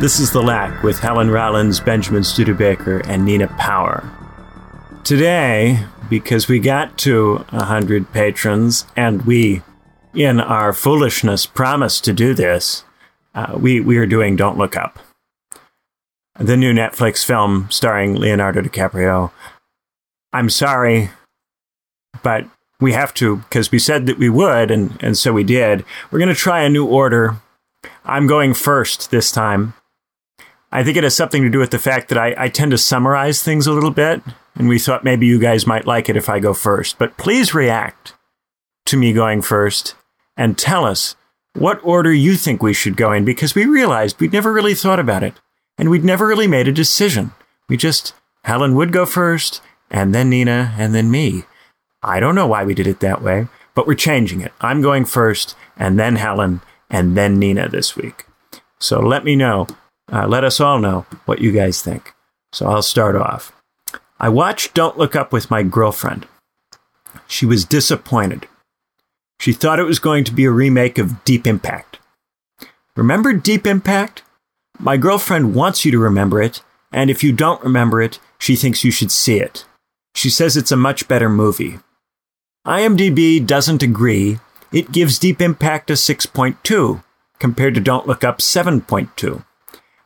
This is The Lack with Helen Rollins, Benjamin Studebaker, and Nina Power. Today, because we got to 100 patrons, and we, in our foolishness, promised to do this, uh, we, we are doing Don't Look Up. The new Netflix film starring Leonardo DiCaprio. I'm sorry, but we have to because we said that we would, and, and so we did. We're going to try a new order. I'm going first this time. I think it has something to do with the fact that I, I tend to summarize things a little bit, and we thought maybe you guys might like it if I go first. But please react to me going first and tell us what order you think we should go in because we realized we'd never really thought about it and we'd never really made a decision. We just, Helen would go first, and then Nina, and then me. I don't know why we did it that way, but we're changing it. I'm going first, and then Helen, and then Nina this week. So let me know uh, let us all know what you guys think. So I'll start off. I watched Don't Look Up with my girlfriend. She was disappointed. She thought it was going to be a remake of Deep Impact. Remember Deep Impact? My girlfriend wants you to remember it, and if you don't remember it, she thinks you should see it. She says it's a much better movie. IMDb doesn't agree. It gives Deep Impact a 6.2 compared to Don't Look Up 7.2.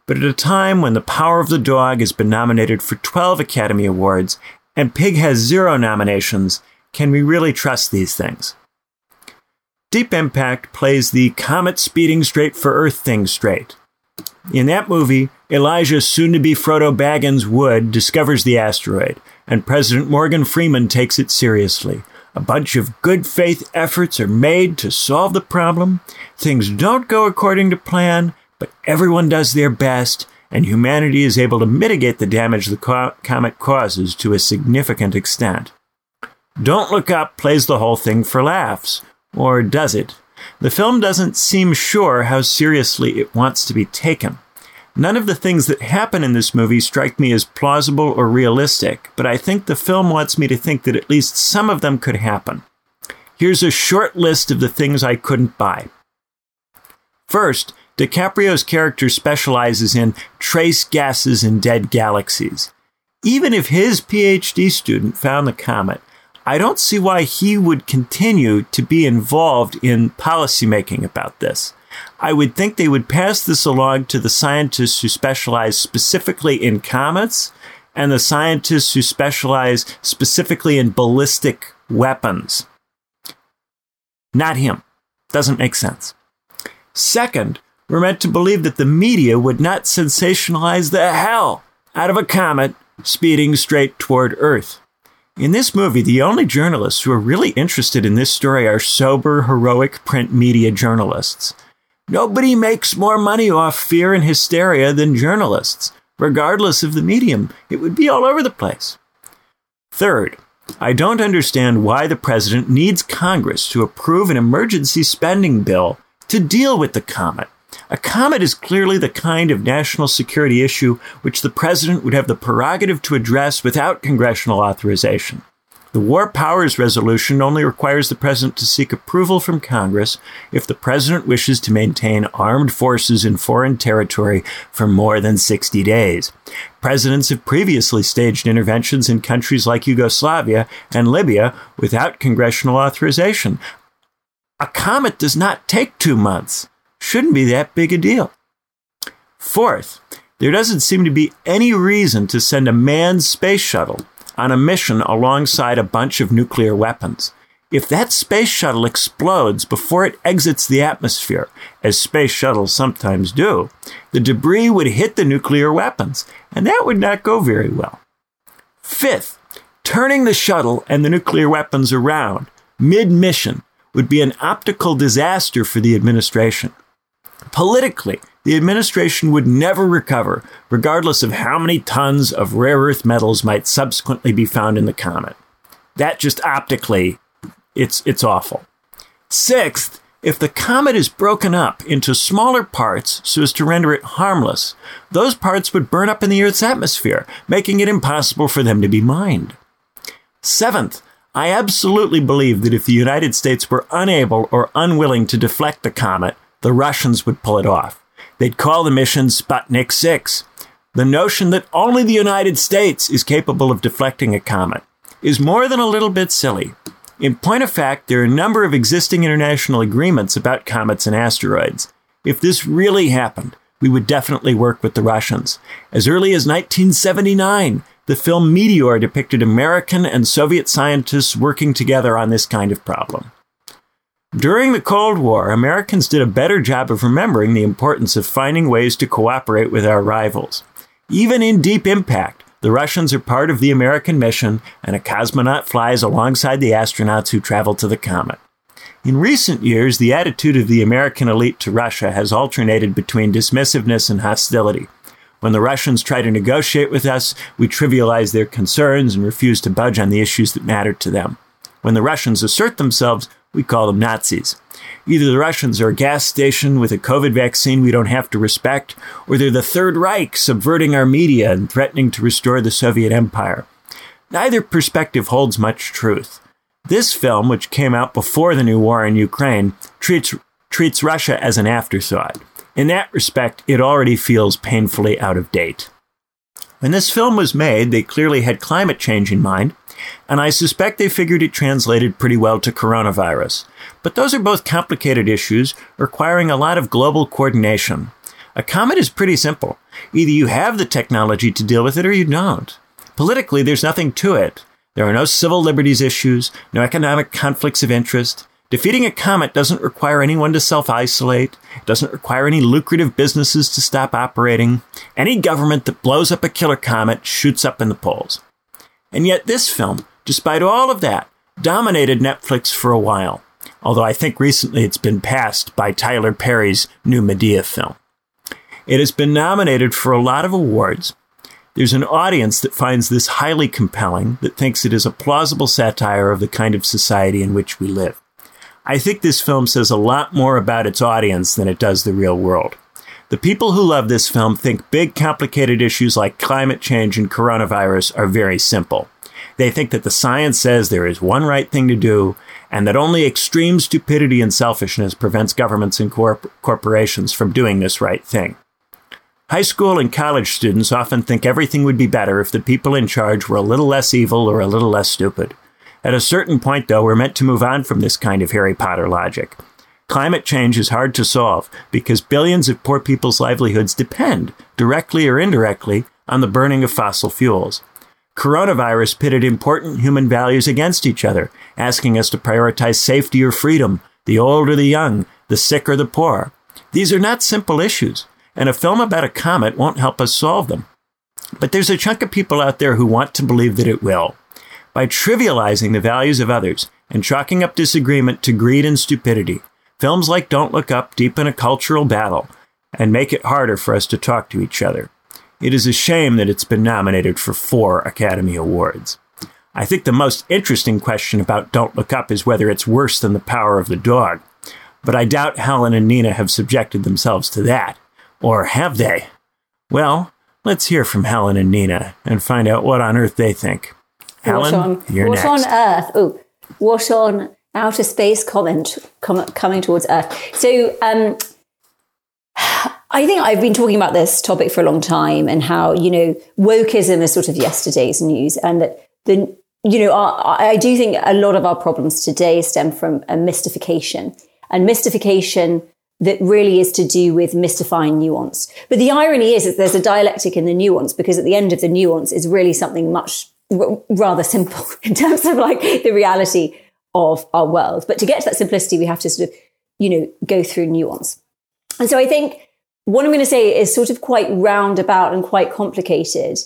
But at a time when The Power of the Dog has been nominated for 12 Academy Awards and Pig has zero nominations, can we really trust these things? Deep Impact plays the comet speeding straight for Earth thing straight. In that movie, Elijah, soon to be Frodo Baggins Wood, discovers the asteroid, and President Morgan Freeman takes it seriously. A bunch of good faith efforts are made to solve the problem. Things don't go according to plan, but everyone does their best, and humanity is able to mitigate the damage the co- comet causes to a significant extent. Don't Look Up plays the whole thing for laughs, or does it? The film doesn't seem sure how seriously it wants to be taken. None of the things that happen in this movie strike me as plausible or realistic, but I think the film wants me to think that at least some of them could happen. Here's a short list of the things I couldn't buy. First, DiCaprio's character specializes in trace gases in dead galaxies. Even if his PhD student found the comet, I don't see why he would continue to be involved in policymaking about this. I would think they would pass this along to the scientists who specialize specifically in comets and the scientists who specialize specifically in ballistic weapons. Not him. Doesn't make sense. Second, we're meant to believe that the media would not sensationalize the hell out of a comet speeding straight toward Earth. In this movie, the only journalists who are really interested in this story are sober, heroic print media journalists. Nobody makes more money off fear and hysteria than journalists. Regardless of the medium, it would be all over the place. Third, I don't understand why the president needs Congress to approve an emergency spending bill to deal with the comet. A comet is clearly the kind of national security issue which the president would have the prerogative to address without congressional authorization. The War Powers Resolution only requires the president to seek approval from Congress if the president wishes to maintain armed forces in foreign territory for more than 60 days. Presidents have previously staged interventions in countries like Yugoslavia and Libya without congressional authorization. A comet does not take two months shouldn't be that big a deal. Fourth, there doesn't seem to be any reason to send a manned space shuttle on a mission alongside a bunch of nuclear weapons. If that space shuttle explodes before it exits the atmosphere, as space shuttles sometimes do, the debris would hit the nuclear weapons, and that would not go very well. Fifth, turning the shuttle and the nuclear weapons around mid mission would be an optical disaster for the administration. Politically, the administration would never recover, regardless of how many tons of rare earth metals might subsequently be found in the comet. That just optically, it's, it's awful. Sixth, if the comet is broken up into smaller parts so as to render it harmless, those parts would burn up in the Earth's atmosphere, making it impossible for them to be mined. Seventh, I absolutely believe that if the United States were unable or unwilling to deflect the comet, the Russians would pull it off. They'd call the mission Sputnik 6. The notion that only the United States is capable of deflecting a comet is more than a little bit silly. In point of fact, there are a number of existing international agreements about comets and asteroids. If this really happened, we would definitely work with the Russians. As early as 1979, the film Meteor depicted American and Soviet scientists working together on this kind of problem. During the Cold War, Americans did a better job of remembering the importance of finding ways to cooperate with our rivals. Even in Deep Impact, the Russians are part of the American mission, and a cosmonaut flies alongside the astronauts who travel to the comet. In recent years, the attitude of the American elite to Russia has alternated between dismissiveness and hostility. When the Russians try to negotiate with us, we trivialize their concerns and refuse to budge on the issues that matter to them. When the Russians assert themselves, we call them Nazis. Either the Russians are a gas station with a COVID vaccine we don't have to respect, or they're the Third Reich subverting our media and threatening to restore the Soviet Empire. Neither perspective holds much truth. This film, which came out before the new war in Ukraine, treats, treats Russia as an afterthought. In that respect, it already feels painfully out of date. When this film was made, they clearly had climate change in mind, and I suspect they figured it translated pretty well to coronavirus. But those are both complicated issues requiring a lot of global coordination. A comet is pretty simple. Either you have the technology to deal with it or you don't. Politically, there's nothing to it. There are no civil liberties issues, no economic conflicts of interest. Defeating a comet doesn't require anyone to self isolate, it doesn't require any lucrative businesses to stop operating. Any government that blows up a killer comet shoots up in the polls. And yet, this film, despite all of that, dominated Netflix for a while, although I think recently it's been passed by Tyler Perry's new Madea film. It has been nominated for a lot of awards. There's an audience that finds this highly compelling, that thinks it is a plausible satire of the kind of society in which we live. I think this film says a lot more about its audience than it does the real world. The people who love this film think big, complicated issues like climate change and coronavirus are very simple. They think that the science says there is one right thing to do, and that only extreme stupidity and selfishness prevents governments and corp- corporations from doing this right thing. High school and college students often think everything would be better if the people in charge were a little less evil or a little less stupid. At a certain point, though, we're meant to move on from this kind of Harry Potter logic. Climate change is hard to solve because billions of poor people's livelihoods depend, directly or indirectly, on the burning of fossil fuels. Coronavirus pitted important human values against each other, asking us to prioritize safety or freedom, the old or the young, the sick or the poor. These are not simple issues, and a film about a comet won't help us solve them. But there's a chunk of people out there who want to believe that it will. By trivializing the values of others and chalking up disagreement to greed and stupidity, Films like Don't Look Up deepen a cultural battle and make it harder for us to talk to each other. It is a shame that it's been nominated for four Academy Awards. I think the most interesting question about Don't Look Up is whether it's worse than The Power of the Dog. But I doubt Helen and Nina have subjected themselves to that. Or have they? Well, let's hear from Helen and Nina and find out what on earth they think. Helen, what on, you're what next. on earth? Oh, what on outer space comment com- coming towards Earth. So um, I think I've been talking about this topic for a long time and how you know wokeism is sort of yesterday's news, and that the you know our, I do think a lot of our problems today stem from a mystification and mystification that really is to do with mystifying nuance. But the irony is that there's a dialectic in the nuance because at the end of the nuance is really something much rather simple in terms of like the reality of our world. But to get to that simplicity, we have to sort of, you know, go through nuance. And so I think what I'm going to say is sort of quite roundabout and quite complicated.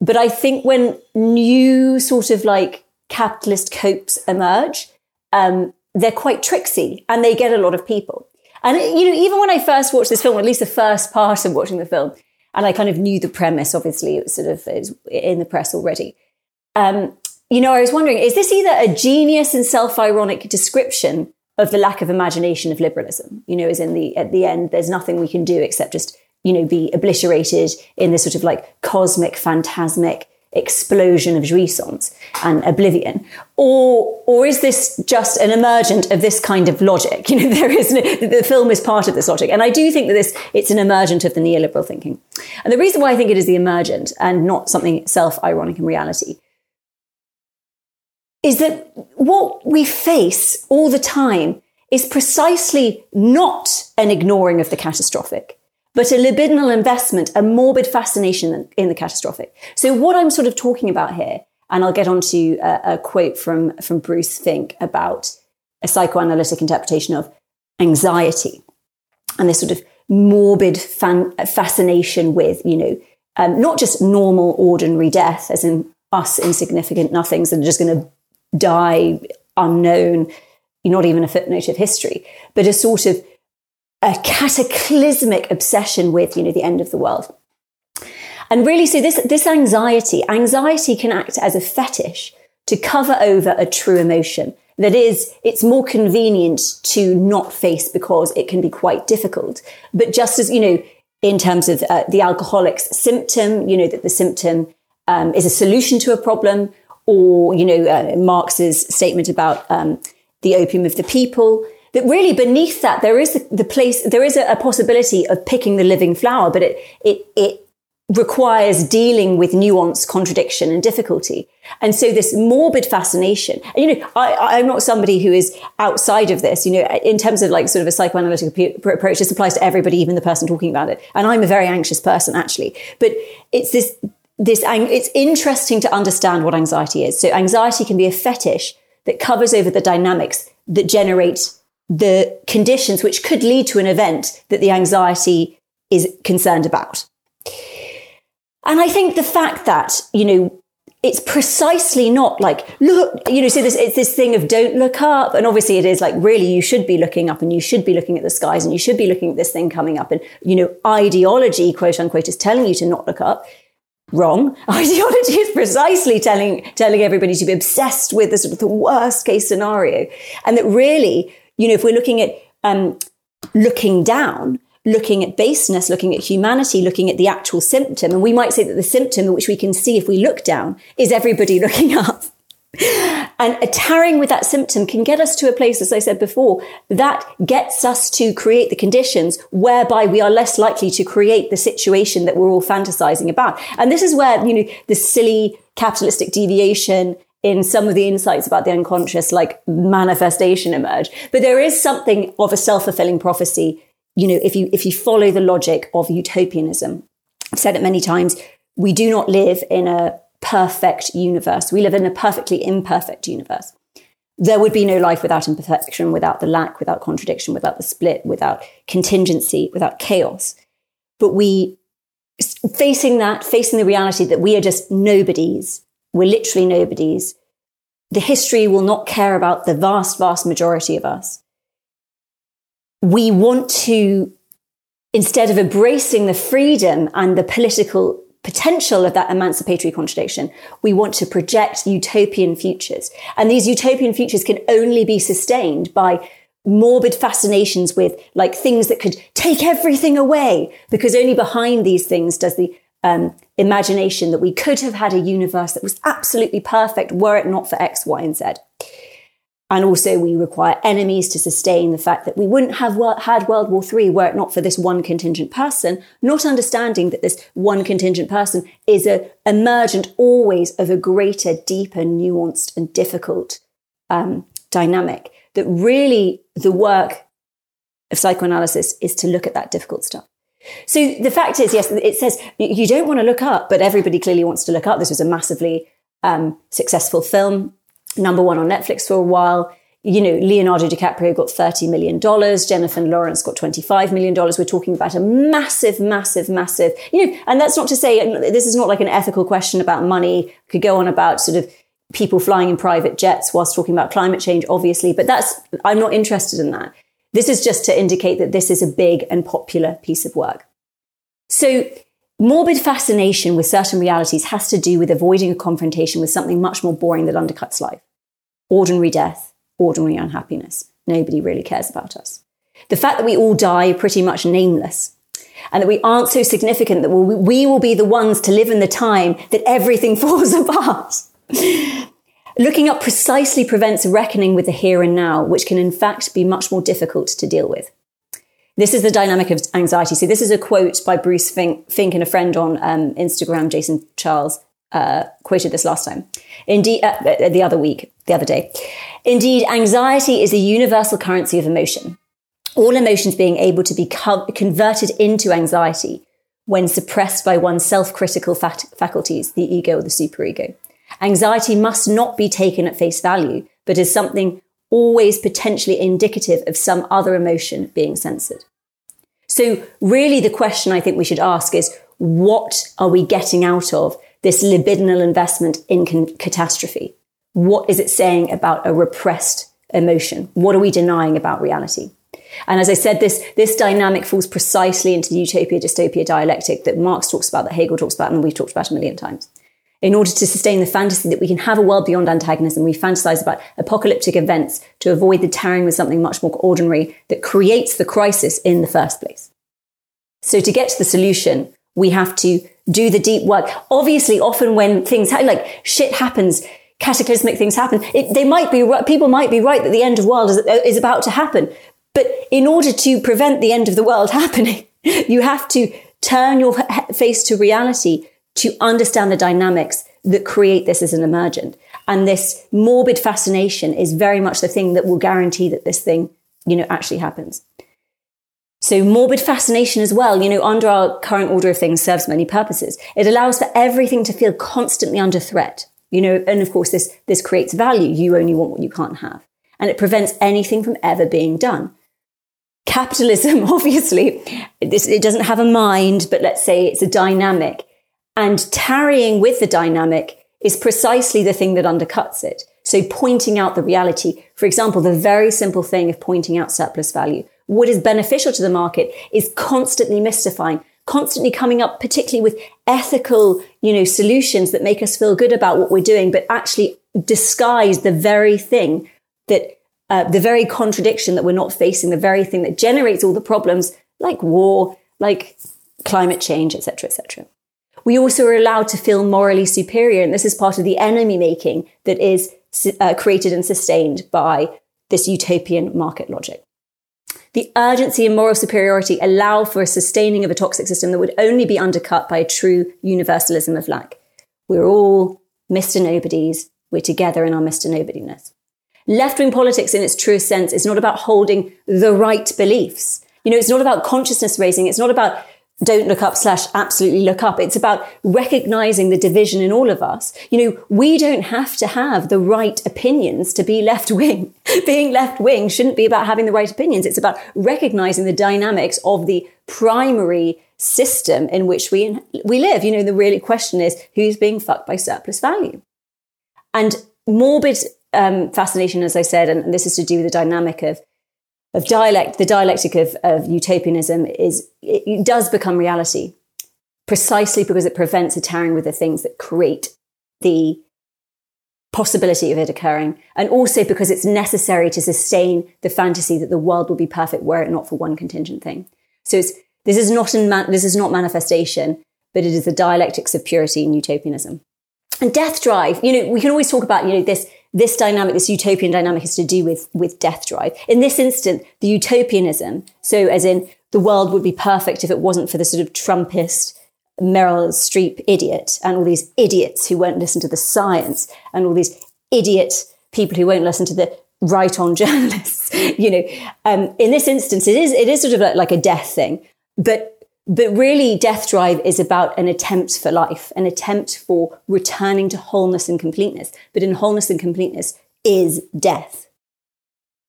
But I think when new sort of like capitalist copes emerge, um, they're quite tricksy and they get a lot of people. And, you know, even when I first watched this film, at least the first part of watching the film, and I kind of knew the premise, obviously, it was sort of was in the press already. Um, you know, I was wondering, is this either a genius and self-ironic description of the lack of imagination of liberalism? You know, as in the at the end, there's nothing we can do except just, you know, be obliterated in this sort of like cosmic, phantasmic explosion of jouissance and oblivion, or or is this just an emergent of this kind of logic? You know, there is no, the film is part of this logic, and I do think that this it's an emergent of the neoliberal thinking, and the reason why I think it is the emergent and not something self-ironic in reality is that what we face all the time is precisely not an ignoring of the catastrophic, but a libidinal investment, a morbid fascination in the catastrophic. So what I'm sort of talking about here, and I'll get onto a, a quote from, from Bruce Fink about a psychoanalytic interpretation of anxiety and this sort of morbid fan, fascination with, you know, um, not just normal, ordinary death, as in us insignificant nothings that are just going to die unknown, not even a footnote of history, but a sort of a cataclysmic obsession with, you know, the end of the world. And really, so this, this anxiety, anxiety can act as a fetish to cover over a true emotion. That is, it's more convenient to not face because it can be quite difficult. But just as, you know, in terms of uh, the alcoholic's symptom, you know, that the symptom um, is a solution to a problem, or, you know, uh, Marx's statement about um, the opium of the people, that really beneath that there is the, place there is a, a, possibility of picking the living flower but it it it requires dealing with nuance contradiction and difficulty. And so this morbid fascination and, you know I, i'm not somebody who is outside of this you know in terms of like sort of a psychoanalytic approach this applies to everybody even the person talking about it. And i'm a very anxious person actually. But it's this this it's interesting to understand what anxiety is so anxiety can be a fetish that covers over the dynamics that generate the conditions which could lead to an event that the anxiety is concerned about. And I think the fact that, you know, it's precisely not like, look, you know, so this, it's this thing of don't look up. And obviously it is like, really, you should be looking up and you should be looking at the skies and you should be looking at this thing coming up. And, you know, ideology, quote unquote, is telling you to not look up. Wrong. Ideology is precisely telling, telling everybody to be obsessed with the sort of the worst case scenario. And that really you know, if we're looking at um, looking down, looking at baseness, looking at humanity, looking at the actual symptom, and we might say that the symptom, which we can see if we look down, is everybody looking up. And tarrying with that symptom can get us to a place, as I said before, that gets us to create the conditions whereby we are less likely to create the situation that we're all fantasizing about. And this is where, you know, the silly capitalistic deviation in some of the insights about the unconscious, like manifestation emerge. But there is something of a self-fulfilling prophecy, you know, if you, if you follow the logic of utopianism. I've said it many times. We do not live in a perfect universe. We live in a perfectly imperfect universe. There would be no life without imperfection, without the lack, without contradiction, without the split, without contingency, without chaos. But we, facing that, facing the reality that we are just nobodies we're literally nobodies. The history will not care about the vast, vast majority of us. We want to, instead of embracing the freedom and the political potential of that emancipatory contradiction, we want to project utopian futures. And these utopian futures can only be sustained by morbid fascinations with like things that could take everything away because only behind these things does the um, imagination that we could have had a universe that was absolutely perfect were it not for X, Y, and Z. And also, we require enemies to sustain the fact that we wouldn't have had World War III were it not for this one contingent person, not understanding that this one contingent person is a emergent always of a greater, deeper, nuanced, and difficult um, dynamic. That really the work of psychoanalysis is to look at that difficult stuff. So the fact is, yes, it says you don't want to look up, but everybody clearly wants to look up. This was a massively um, successful film, number one on Netflix for a while. You know, Leonardo DiCaprio got $30 million. Jennifer Lawrence got $25 million. We're talking about a massive, massive, massive, you know, and that's not to say this is not like an ethical question about money. Could go on about sort of people flying in private jets whilst talking about climate change, obviously, but that's, I'm not interested in that. This is just to indicate that this is a big and popular piece of work. So, morbid fascination with certain realities has to do with avoiding a confrontation with something much more boring that undercuts life ordinary death, ordinary unhappiness. Nobody really cares about us. The fact that we all die pretty much nameless. and that we aren't so significant that we will be the ones to live in the time that everything falls apart. Looking up precisely prevents reckoning with the here and now, which can in fact be much more difficult to deal with. This is the dynamic of anxiety. So this is a quote by Bruce Fink, Fink and a friend on um, Instagram, Jason Charles, uh, quoted this last time. Indeed, uh, uh, the other week, the other day. Indeed, anxiety is a universal currency of emotion. All emotions being able to be co- converted into anxiety when suppressed by one's self-critical fat- faculties, the ego or the superego. Anxiety must not be taken at face value, but is something always potentially indicative of some other emotion being censored. So really the question I think we should ask is, what are we getting out of this libidinal investment in con- catastrophe? What is it saying about a repressed emotion? What are we denying about reality? And as I said, this, this dynamic falls precisely into the utopia dystopia dialectic that Marx talks about, that Hegel talks about, and we've talked about a million times in order to sustain the fantasy that we can have a world beyond antagonism, we fantasize about apocalyptic events to avoid the tarrying with something much more ordinary that creates the crisis in the first place. So to get to the solution, we have to do the deep work. Obviously, often when things happen, like shit happens, cataclysmic things happen, it, they might be people might be right that the end of the world is, uh, is about to happen. But in order to prevent the end of the world happening, you have to turn your face to reality to understand the dynamics that create this as an emergent. And this morbid fascination is very much the thing that will guarantee that this thing, you know, actually happens. So morbid fascination as well, you know, under our current order of things serves many purposes. It allows for everything to feel constantly under threat, you know, and of course this, this creates value. You only want what you can't have. And it prevents anything from ever being done. Capitalism, obviously, this, it doesn't have a mind, but let's say it's a dynamic. And tarrying with the dynamic is precisely the thing that undercuts it. So pointing out the reality, for example, the very simple thing of pointing out surplus value. What is beneficial to the market is constantly mystifying, constantly coming up, particularly with ethical, you know, solutions that make us feel good about what we're doing, but actually disguise the very thing that, uh, the very contradiction that we're not facing, the very thing that generates all the problems, like war, like climate change, etc., etc we also are allowed to feel morally superior. And this is part of the enemy making that is uh, created and sustained by this utopian market logic. The urgency and moral superiority allow for a sustaining of a toxic system that would only be undercut by a true universalism of lack. We're all Mr. Nobodies. We're together in our Mr. Nobodiness. Left wing politics in its truest sense is not about holding the right beliefs. You know, it's not about consciousness raising. It's not about don't look up slash absolutely look up. It's about recognizing the division in all of us. You know, we don't have to have the right opinions to be left wing. Being left wing shouldn't be about having the right opinions. It's about recognizing the dynamics of the primary system in which we, we live. You know, the really question is who's being fucked by surplus value? And morbid um, fascination, as I said, and this is to do with the dynamic of of dialect, the dialectic of, of utopianism is, it does become reality precisely because it prevents a tarrying with the things that create the possibility of it occurring. And also because it's necessary to sustain the fantasy that the world will be perfect were it not for one contingent thing. So it's, this is not man, this is not manifestation, but it is the dialectics of purity and utopianism. And death drive, you know, we can always talk about, you know, this this dynamic, this utopian dynamic is to do with, with death drive. In this instance, the utopianism, so as in the world would be perfect if it wasn't for the sort of Trumpist Meryl Streep idiot and all these idiots who won't listen to the science and all these idiot people who won't listen to the right on journalists. you know, um, in this instance, it is, it is sort of like, like a death thing, but but really, Death Drive is about an attempt for life, an attempt for returning to wholeness and completeness. But in wholeness and completeness is death.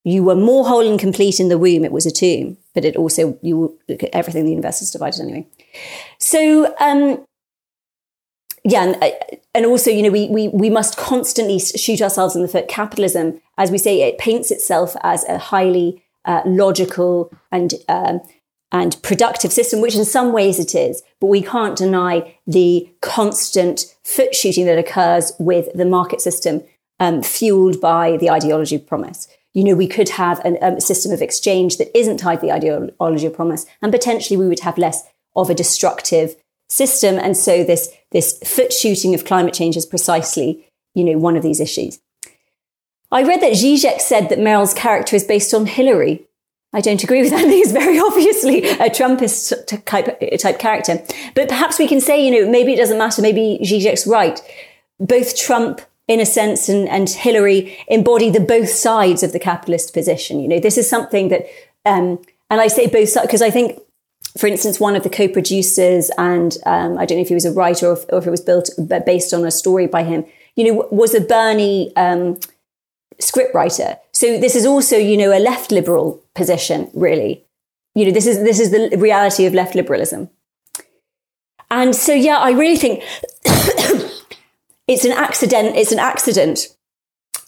You were more whole and complete in the womb. It was a tomb, but it also, you look at everything, the universe is divided anyway. So, um, yeah, and, uh, and also, you know, we, we, we must constantly shoot ourselves in the foot. Capitalism, as we say, it paints itself as a highly uh, logical and um, and productive system, which in some ways it is, but we can't deny the constant foot shooting that occurs with the market system um, fueled by the ideology of promise. you know, we could have an, um, a system of exchange that isn't tied to the ideology of promise, and potentially we would have less of a destructive system. And so this this foot shooting of climate change is precisely, you know, one of these issues. I read that Zizek said that Meryl's character is based on Hillary. I don't agree with that. He's very obviously a Trumpist type, type character. But perhaps we can say, you know, maybe it doesn't matter. Maybe Zizek's right. Both Trump in a sense, and, and Hillary embody the both sides of the capitalist position. You know, this is something that, um, and I say both sides because I think, for instance, one of the co-producers, and um, I don't know if he was a writer or if, or if, it was built based on a story by him, you know, was a Bernie um, scriptwriter. So this is also, you know, a left liberal position, really. You know, this is this is the reality of left liberalism. And so, yeah, I really think it's an accident. It's an accident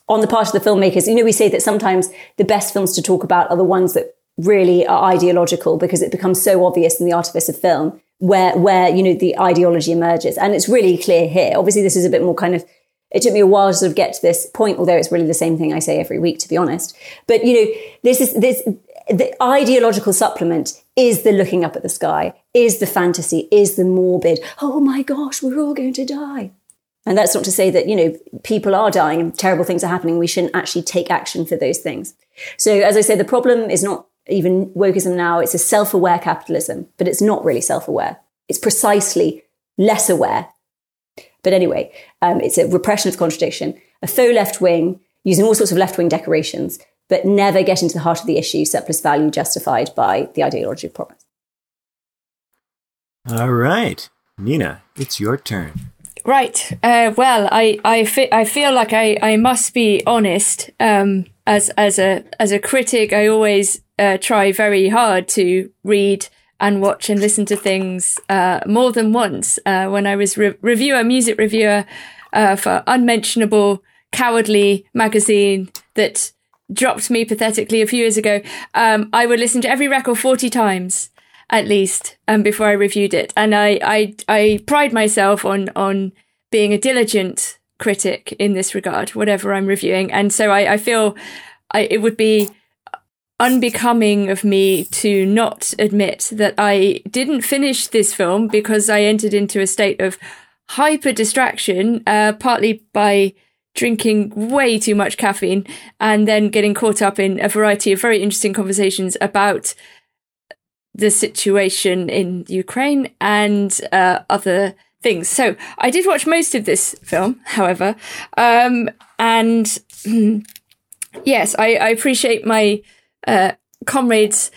on the part of the filmmakers. You know, we say that sometimes the best films to talk about are the ones that really are ideological because it becomes so obvious in the artifice of film where, where, you know, the ideology emerges. And it's really clear here. Obviously, this is a bit more kind of, it took me a while to sort of get to this point, although it's really the same thing I say every week, to be honest. But, you know, this is, this, the ideological supplement is the looking up at the sky, is the fantasy, is the morbid. Oh my gosh, we're all going to die. And that's not to say that, you know, people are dying and terrible things are happening. We shouldn't actually take action for those things. So as I say, the problem is not even wokeism now. It's a self-aware capitalism, but it's not really self-aware. It's precisely less aware. But anyway, um, it's a repression of contradiction, a faux left wing using all sorts of left wing decorations, but never getting to the heart of the issue, surplus value justified by the ideology of promise. All right. Nina, it's your turn. Right. Uh, well, I I, fi- I feel like I, I must be honest. Um, as as a as a critic, I always uh, try very hard to read and watch and listen to things uh, more than once. Uh, when I was re- reviewer, music reviewer uh, for unmentionable cowardly magazine that dropped me pathetically a few years ago, um, I would listen to every record forty times at least um, before I reviewed it. And I, I, I pride myself on, on being a diligent critic in this regard, whatever I'm reviewing. And so I, I feel I, it would be unbecoming of me to not admit that I didn't finish this film because I entered into a state of hyper distraction, uh, partly by drinking way too much caffeine and then getting caught up in a variety of very interesting conversations about the situation in Ukraine and uh, other things. So I did watch most of this film, however, um, and yes, I, I, appreciate my uh, comrades,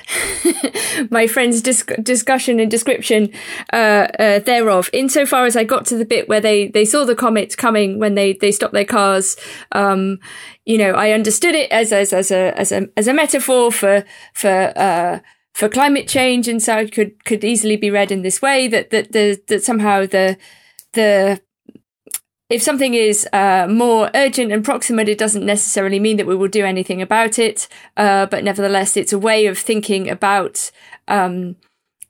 my friends' discussion and description uh, uh, thereof. Insofar as I got to the bit where they they saw the comet coming when they they stopped their cars. Um, you know, I understood it as as as a as a as a metaphor for for uh, for climate change, and so it could could easily be read in this way that that the that somehow the the if something is uh, more urgent and proximate, it doesn't necessarily mean that we will do anything about it. Uh, but nevertheless, it's a way of thinking about um,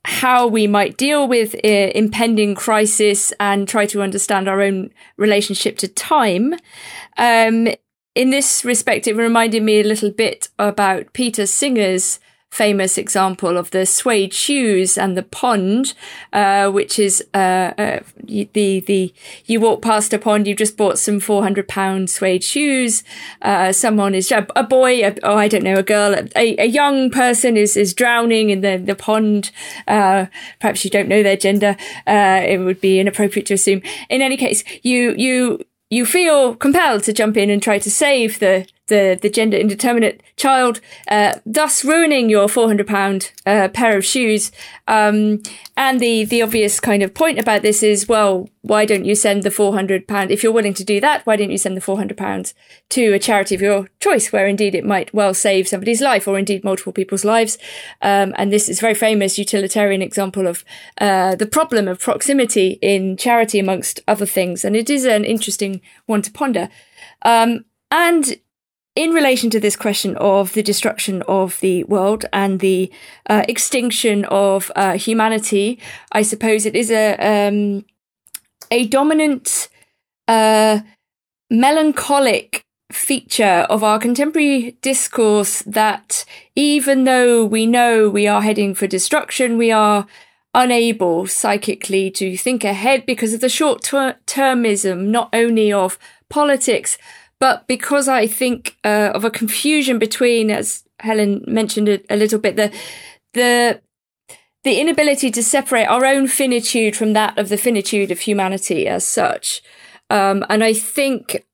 how we might deal with uh, impending crisis and try to understand our own relationship to time. Um, in this respect, it reminded me a little bit about Peter Singer's famous example of the suede shoes and the pond, uh, which is uh, uh, the the you walk past a pond, you've just bought some four hundred pound suede shoes. Uh, someone is a, boy, a, oh I don't know, a girl, a, a young person is is drowning in the the pond. Uh, perhaps you don't know their gender. Uh, it would be inappropriate to assume. In any case, you you you feel compelled to jump in and try to save the the, the gender indeterminate child, uh, thus ruining your four hundred pound uh, pair of shoes. Um, and the the obvious kind of point about this is, well, why don't you send the four hundred pound if you're willing to do that? Why don't you send the four hundred pounds to a charity of your choice, where indeed it might well save somebody's life or indeed multiple people's lives? Um, and this is a very famous utilitarian example of uh, the problem of proximity in charity, amongst other things. And it is an interesting one to ponder. Um, and in relation to this question of the destruction of the world and the uh, extinction of uh, humanity, I suppose it is a um, a dominant, uh, melancholic feature of our contemporary discourse that even though we know we are heading for destruction, we are unable psychically to think ahead because of the short termism, not only of politics, but because I think uh, of a confusion between, as Helen mentioned a, a little bit, the the the inability to separate our own finitude from that of the finitude of humanity as such. Um, and I think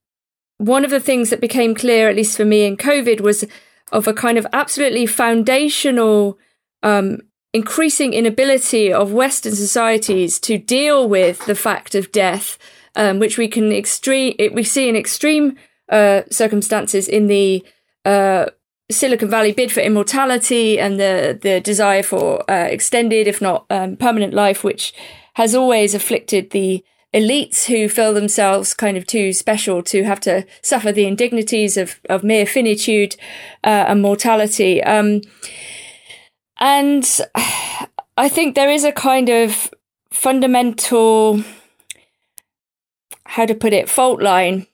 one of the things that became clear, at least for me in COVID, was of a kind of absolutely foundational, um, increasing inability of Western societies to deal with the fact of death, um, which we can extreme, we see in extreme uh, circumstances in the uh, Silicon Valley bid for immortality and the the desire for uh, extended, if not um, permanent life, which has always afflicted the elites who feel themselves kind of too special to have to suffer the indignities of, of mere finitude uh, and mortality. Um, and I think there is a kind of fundamental, how to put it, fault line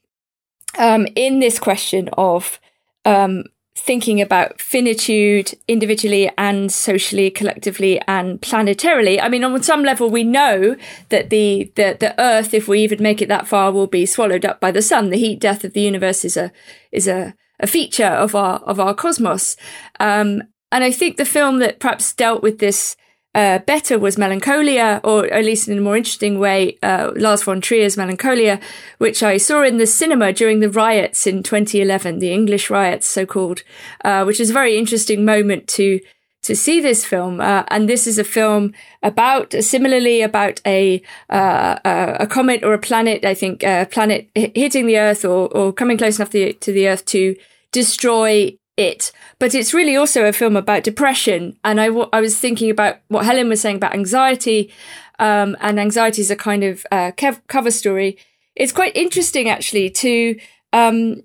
um, in this question of um, thinking about finitude individually and socially, collectively and planetarily. I mean, on some level, we know that the, the, the earth, if we even make it that far, will be swallowed up by the sun. The heat death of the universe is a, is a, a feature of our, of our cosmos. Um, and I think the film that perhaps dealt with this uh, better was Melancholia, or at least in a more interesting way, uh, Lars von Trier's Melancholia, which I saw in the cinema during the riots in 2011, the English riots, so called, uh, which is a very interesting moment to to see this film. Uh, and this is a film about, similarly, about a uh, a comet or a planet. I think a planet hitting the Earth or or coming close enough the, to the Earth to destroy it. But it's really also a film about depression. And I, w- I was thinking about what Helen was saying about anxiety. Um, and anxiety is a kind of uh, kev- cover story. It's quite interesting actually to um,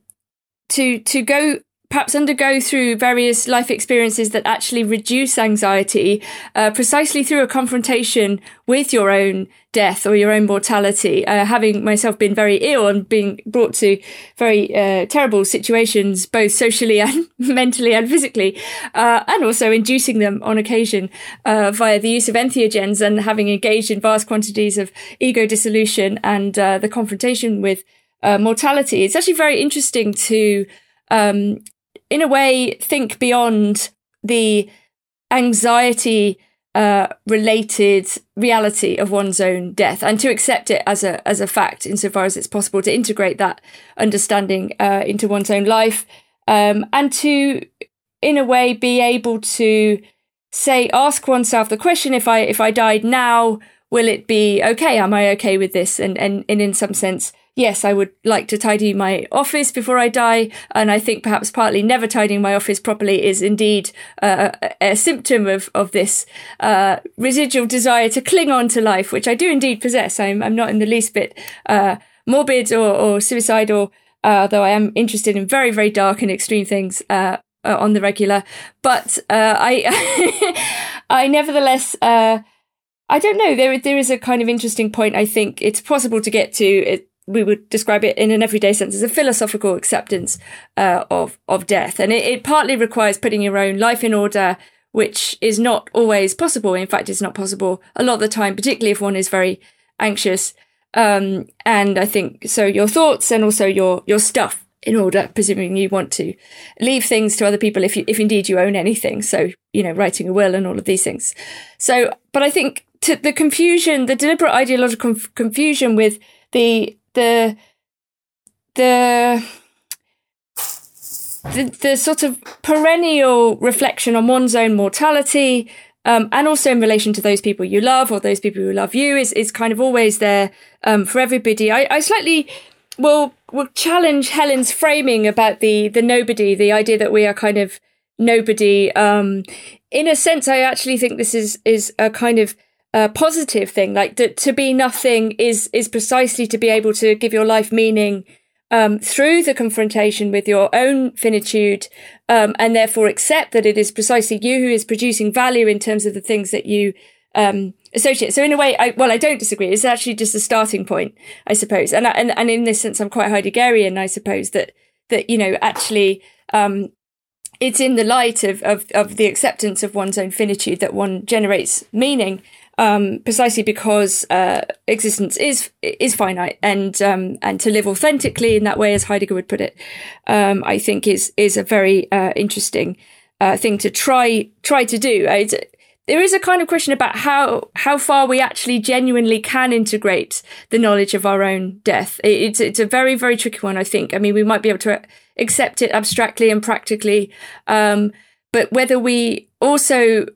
to to go perhaps undergo through various life experiences that actually reduce anxiety uh, precisely through a confrontation with your own death or your own mortality. Uh, having myself been very ill and being brought to very uh, terrible situations, both socially and mentally and physically, uh, and also inducing them on occasion uh, via the use of entheogens and having engaged in vast quantities of ego dissolution and uh, the confrontation with mortality. It's actually very interesting to um, in a way, think beyond the anxiety uh, related reality of one's own death and to accept it as a as a fact insofar as it's possible to integrate that understanding uh, into one's own life um, and to in a way be able to say ask oneself the question if i if i died now will it be okay? Am i okay with this? And and, and in some sense yes, I would like to tidy my office before I die. And I think perhaps partly never tidying my office properly is indeed uh, a, symptom of, of this uh, residual desire to cling on to life, which I do indeed possess. I'm, I'm not in the least bit uh, morbid or, or suicidal, uh, though I am interested in very, very dark and extreme things. Uh, uh, on the regular, but I, I nevertheless, I don't know. There, there is a kind of interesting point. I think it's possible to get to. It, we would describe it in an everyday sense as a philosophical acceptance uh, of of death, and it, it, partly requires putting your own life in order, which is not always possible. In fact, it's not possible a lot of the time, particularly if one is very anxious. Um, and I think so. Your thoughts and also your your stuff in order, presuming you want to leave things to other people if you if indeed you own anything. So you know, writing a will and all of these things. So, but I think the confusion, the deliberate ideological confusion with the the the the, the sort of perennial reflection on one's own mortality, um, and also in relation to those people you love or those people who love you is, is kind of always there um, for everybody. I, I slightly will will challenge Helen's framing about the the nobody, the idea that we are kind of nobody. Um, in a sense, I actually think this is is a kind of a positive thing. Like to, to be nothing is is precisely to be able to give your life meaning um, through the confrontation with your own finitude, um, and therefore accept that it is precisely you who is producing value in terms of the things that you um, associate. So in a way, I, well, I don't disagree. It's actually just a starting point, I suppose. And, and and in this sense, I'm quite Heideggerian. I suppose that that you know actually um, it's in the light of, of of the acceptance of one's own finitude that one generates meaning um, precisely because uh, existence is is finite, and um, and to live authentically in that way, as Heidegger would put it, um, I think is is a very uh, interesting uh, thing to try try to do. It's, there is a kind of question about how how far we actually genuinely can integrate the knowledge of our own death. It's it's a very very tricky one. I think. I mean, we might be able to accept it abstractly and practically, um, but whether we also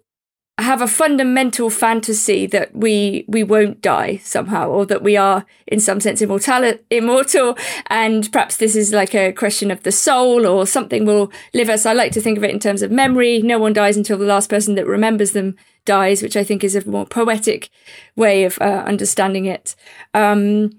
have a fundamental fantasy that we we won't die somehow, or that we are in some sense immortal, immortal, and perhaps this is like a question of the soul, or something will live us. I like to think of it in terms of memory. No one dies until the last person that remembers them dies, which I think is a more poetic way of uh, understanding it. Um,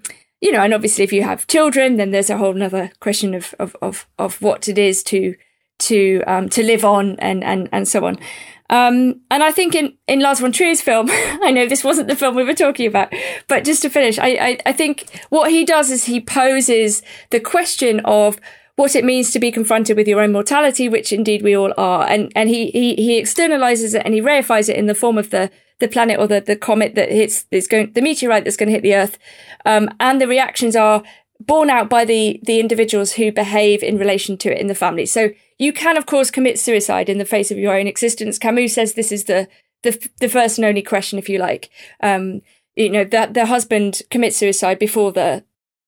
you know, and obviously, if you have children, then there's a whole other question of of of, of what it is to to um, to live on and and and so on. Um, and I think in, in Lars von Trier's film, I know this wasn't the film we were talking about, but just to finish, I, I, I think what he does is he poses the question of what it means to be confronted with your own mortality, which indeed we all are. And, and he, he, he externalizes it and he reifies it in the form of the, the planet or the, the comet that hits, is going, the meteorite that's going to hit the earth. Um, and the reactions are borne out by the, the individuals who behave in relation to it in the family. So you can, of course, commit suicide in the face of your own existence. Camus says this is the the, the first and only question, if you like. Um, you know that the husband commits suicide before the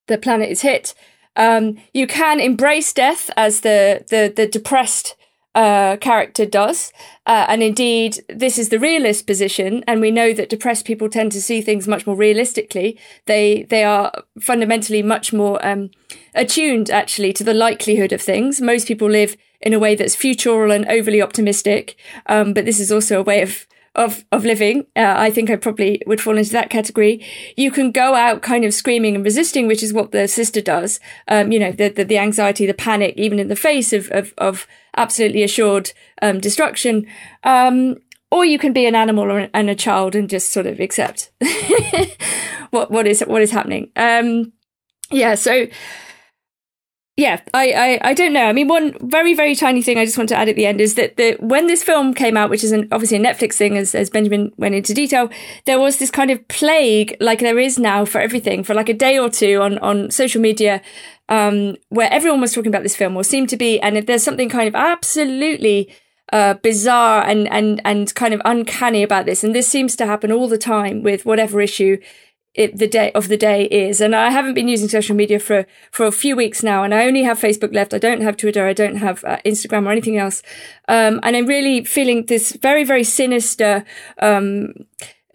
the planet is hit. Um, you can embrace death as the the the depressed uh, character does. Uh, and indeed, this is the realist position. And we know that depressed people tend to see things much more realistically. They, they are fundamentally much more, um, attuned actually to the likelihood of things. Most people live in a way that's futural and overly optimistic. Um, but this is also a way of of of living. Uh, I think I probably would fall into that category. You can go out kind of screaming and resisting, which is what the sister does. Um, you know, the, the, the anxiety, the panic, even in the face of of, of absolutely assured um, destruction. Um, or you can be an animal or, and a child and just sort of accept what what is what is happening. Um, yeah, so yeah, I, I, I don't know. I mean, one very, very tiny thing I just want to add at the end is that the, when this film came out, which is an, obviously a Netflix thing, as, as Benjamin went into detail, there was this kind of plague, like there is now for everything, for like a day or two on, on social media, um, where everyone was talking about this film or seemed to be. And if there's something kind of absolutely uh, bizarre and, and, and kind of uncanny about this, and this seems to happen all the time with whatever issue it, the day of the day is. And I haven't been using social media for, for a few weeks now. And I only have Facebook left. I don't have Twitter. I don't have uh, Instagram or anything else. Um, and I'm really feeling this very, very sinister, um,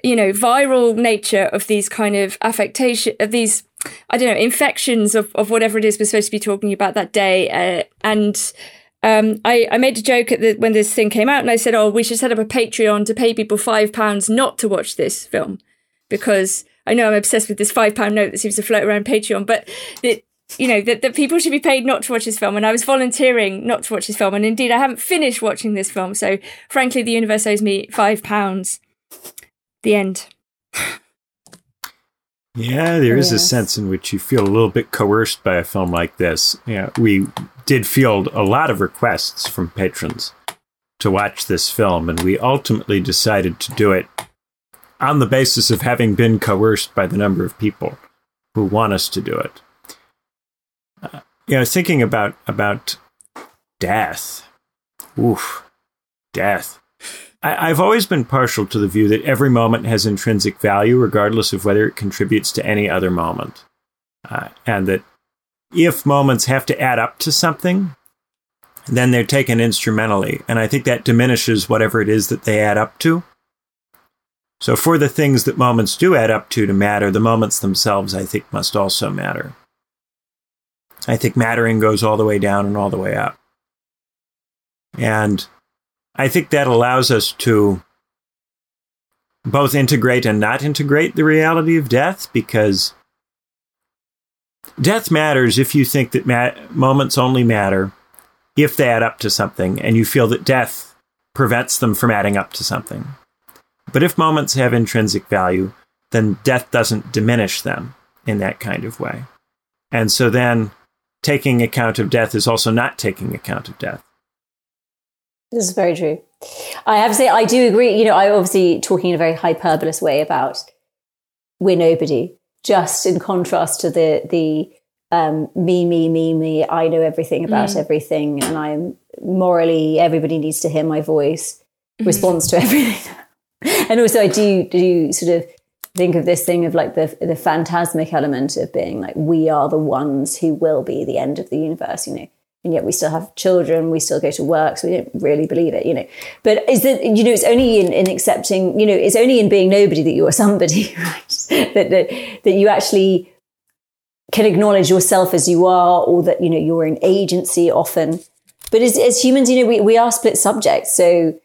you know, viral nature of these kind of affectation of these, I don't know, infections of, of whatever it is we're supposed to be talking about that day. Uh, and, um, I, I made a joke at the, when this thing came out and I said, oh, we should set up a Patreon to pay people five pounds not to watch this film because I know I'm obsessed with this five pound note that seems to float around Patreon, but that you know that, that people should be paid not to watch this film, and I was volunteering not to watch this film, and indeed I haven't finished watching this film. So frankly, the universe owes me five pounds. The end. Yeah, there is yes. a sense in which you feel a little bit coerced by a film like this. Yeah, we did field a lot of requests from patrons to watch this film, and we ultimately decided to do it on the basis of having been coerced by the number of people who want us to do it. Uh, you know, thinking about about death. Oof, death. I, I've always been partial to the view that every moment has intrinsic value, regardless of whether it contributes to any other moment, uh, and that if moments have to add up to something, then they're taken instrumentally, and I think that diminishes whatever it is that they add up to. So, for the things that moments do add up to to matter, the moments themselves, I think, must also matter. I think mattering goes all the way down and all the way up. And I think that allows us to both integrate and not integrate the reality of death because death matters if you think that ma- moments only matter if they add up to something and you feel that death prevents them from adding up to something. But if moments have intrinsic value, then death doesn't diminish them in that kind of way. And so then taking account of death is also not taking account of death. This is very true. I have to say, I do agree. You know, I obviously talking in a very hyperbolous way about we're nobody, just in contrast to the the um, me, me, me, me. I know everything about mm. everything, and I'm morally everybody needs to hear my voice. Mm-hmm. Response to everything, and also I do do sort of think of this thing of like the the phantasmic element of being like we are the ones who will be the end of the universe. You know, and yet we still have children, we still go to work, so we don't really believe it, you know. But is that you know, it's only in, in accepting, you know, it's only in being nobody that you are somebody, right? that, that that you actually can acknowledge yourself as you are, or that you know you're an agency often. But as, as humans, you know, we, we are split subjects, so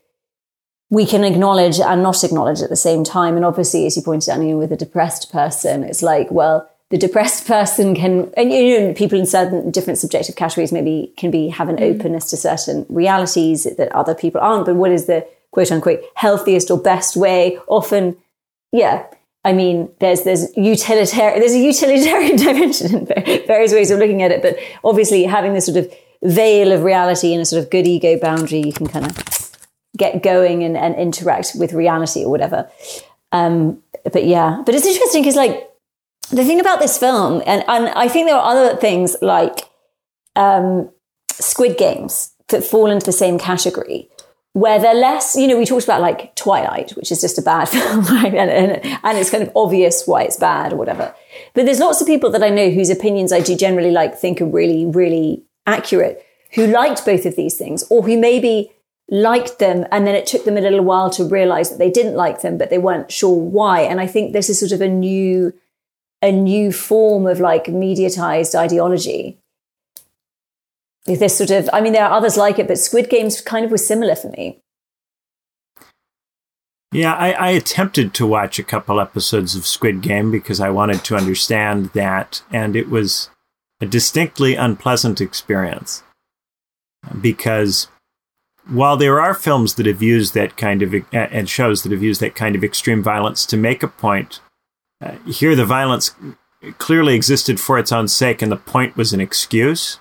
we can acknowledge and not acknowledge at the same time. And obviously, as you pointed out, you know, with a depressed person, it's like, well, the depressed person can, and you know, people in certain different subjective categories maybe can be have an mm. openness to certain realities that other people aren't. But what is the quote unquote healthiest or best way? Often, yeah. I mean, there's there's utilitarian there's a utilitarian dimension in various ways of looking at it, but obviously having this sort of veil of reality and a sort of good ego boundary, you can kind of get going and, and interact with reality or whatever. Um, but yeah, but it's interesting because like the thing about this film, and, and I think there are other things like um, Squid Games that fall into the same category, where they're less, you know, we talked about like Twilight, which is just a bad film, right? And, and, and, it's kind of obvious why it's bad or whatever. But there's lots of people that I know whose opinions I do generally like think are really, really accurate, who liked both of these things, or who maybe liked them and then it took them a little while to realize that they didn't like them, but they weren't sure why. And I think this is sort of a new a new form of like mediatized ideology. This sort of, I mean, there are others like it, but Squid Games kind of was similar for me. Yeah, I, I, attempted to watch a couple episodes of Squid Game because I wanted to understand that, and it was a distinctly unpleasant experience. Because while there are films that have used that kind of, and shows that have used that kind of extreme violence to make a point, uh, here, the violence clearly existed for its own sake, and the point was an excuse.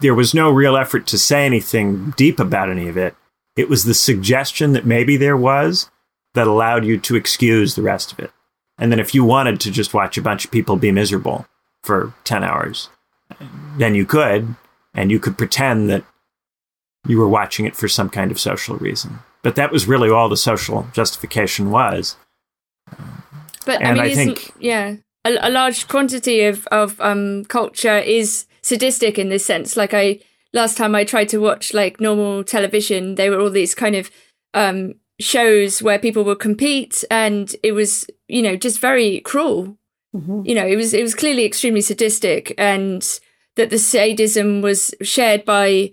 There was no real effort to say anything deep about any of it. It was the suggestion that maybe there was that allowed you to excuse the rest of it. And then if you wanted to just watch a bunch of people be miserable for 10 hours, then you could, and you could pretend that you were watching it for some kind of social reason. But that was really all the social justification was. But and I mean, I think, yeah, a, a, large quantity of of um, culture is sadistic in this sense. Like I last time I tried to watch like normal television, there were all these kind of um, shows where people would compete, and it was you know just very cruel. Mm-hmm. You know, it was it was clearly extremely sadistic, and that the sadism was shared by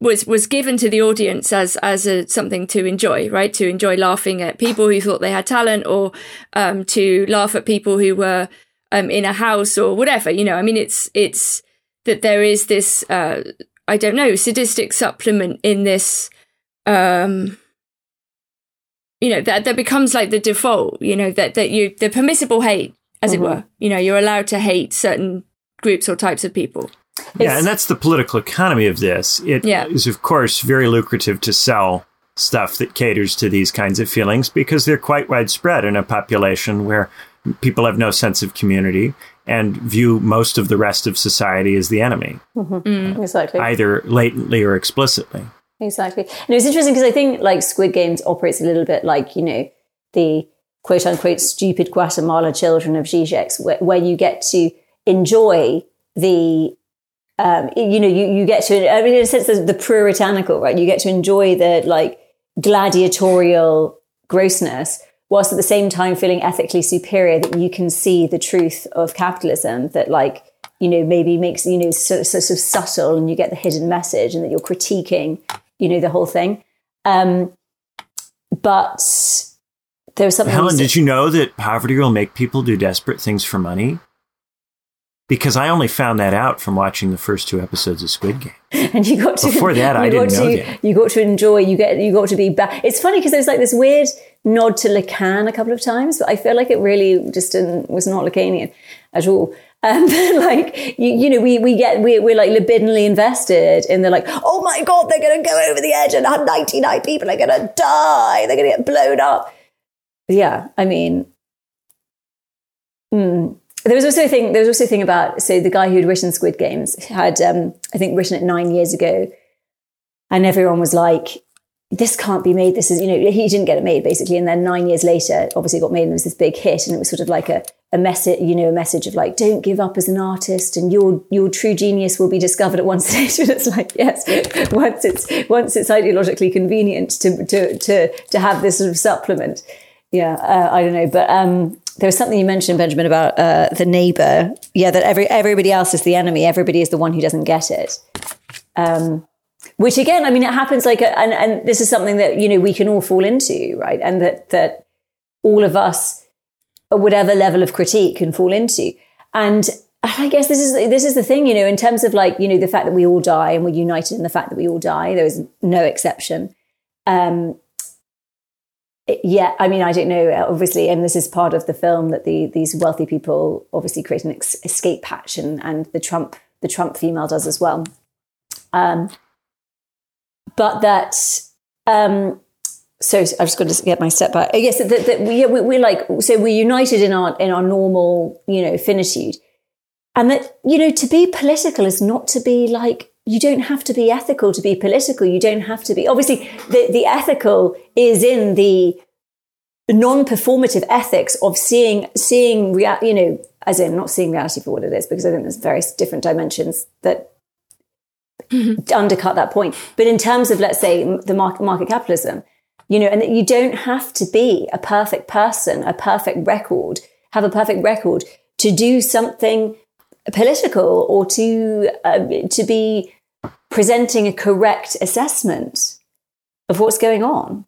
was was given to the audience as as a something to enjoy, right? To enjoy laughing at people who thought they had talent, or um, to laugh at people who were um, in a house or whatever. You know, I mean, it's it's that there is this uh, I don't know sadistic supplement in this. Um, you know that that becomes like the default. You know that that you the permissible hate, as mm-hmm. it were. You know, you're allowed to hate certain groups or types of people yeah, and that's the political economy of this. It yeah. is, of course, very lucrative to sell stuff that caters to these kinds of feelings because they're quite widespread in a population where people have no sense of community and view most of the rest of society as the enemy. Mm-hmm. Mm. Exactly. Either latently or explicitly. Exactly. And it's interesting because I think like Squid Games operates a little bit like, you know, the quote unquote stupid Guatemala children of Zizek's, where, where you get to enjoy the um, you know, you, you get to, I mean, in a sense, the, the puritanical, right? You get to enjoy the like gladiatorial grossness whilst at the same time feeling ethically superior that you can see the truth of capitalism that like, you know, maybe makes, you know, so, so, so subtle and you get the hidden message and that you're critiquing, you know, the whole thing. Um, but there was something. Helen, did you know that poverty will make people do desperate things for money? Because I only found that out from watching the first two episodes of Squid Game. And you got to before that, I didn't to, know that. You got to enjoy. You get you got to be back. It's funny because there's like this weird nod to Lacan a couple of times, but I feel like it really just didn't, was not Lacanian at all. Um, like you, you, know, we we get we, we're like libidinally invested in the like, oh my god, they're going to go over the edge, and 99 people are going to die, they're going to get blown up. Yeah, I mean, mm, there was also a thing. There was also a thing about so the guy who had written Squid Games had, um, I think, written it nine years ago, and everyone was like, "This can't be made. This is you know he didn't get it made basically." And then nine years later, obviously, it got made and it was this big hit, and it was sort of like a a message, you know, a message of like, don't give up as an artist, and your your true genius will be discovered at one stage. And it's like, yes, once it's once it's ideologically convenient to to to to have this sort of supplement. Yeah, uh, I don't know, but um, there was something you mentioned, Benjamin, about uh, the neighbor. Yeah, that every everybody else is the enemy. Everybody is the one who doesn't get it. Um, which again, I mean, it happens like, a, and and this is something that you know we can all fall into, right? And that that all of us, at whatever level of critique, can fall into. And I guess this is this is the thing, you know, in terms of like you know the fact that we all die and we're united in the fact that we all die. There is no exception. Um, yeah, I mean, I don't know. Obviously, and this is part of the film that the these wealthy people obviously create an ex- escape hatch, and and the Trump the Trump female does as well. Um, but that. Um, so I'm just going to get my step back. Yes, that, that we, we, we're like so we're united in our in our normal you know finitude, and that you know to be political is not to be like you don't have to be ethical to be political. You don't have to be. Obviously, the, the ethical is in the non-performative ethics of seeing, seeing, rea- you know, as in not seeing reality for what it is, because I think there's various different dimensions that mm-hmm. undercut that point. But in terms of, let's say, the market, market capitalism, you know, and that you don't have to be a perfect person, a perfect record, have a perfect record to do something political or to uh, to be presenting a correct assessment of what's going on.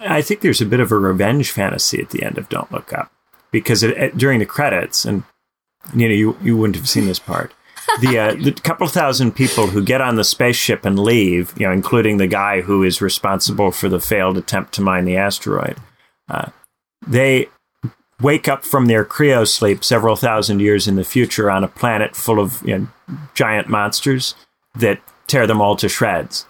I think there's a bit of a revenge fantasy at the end of Don't Look Up because it, it, during the credits, and you know, you, you wouldn't have seen this part. The, uh, the couple thousand people who get on the spaceship and leave, you know, including the guy who is responsible for the failed attempt to mine the asteroid, uh, they wake up from their cryo sleep several thousand years in the future on a planet full of you know, giant monsters that tear them all to shreds.